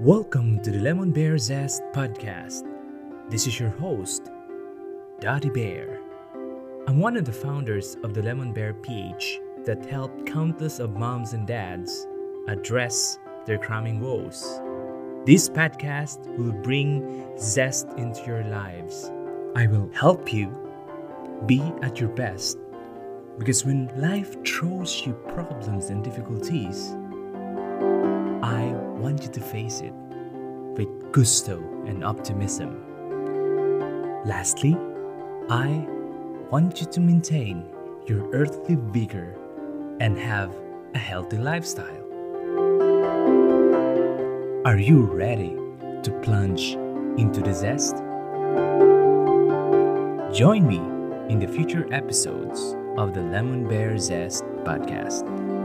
Welcome to the Lemonbear Zest podcast. This is your host, Dottie Bear. I'm one of the founders of the Lemonbear PH that helped countless of moms and dads address their cramming woes. This podcast will bring zest into your lives. I will help you be at your best because when life throws you problems and difficulties, to face it with gusto and optimism. Lastly, I want you to maintain your earthly vigor and have a healthy lifestyle. Are you ready to plunge into the zest? Join me in the future episodes of the Lemonbear Zest podcast.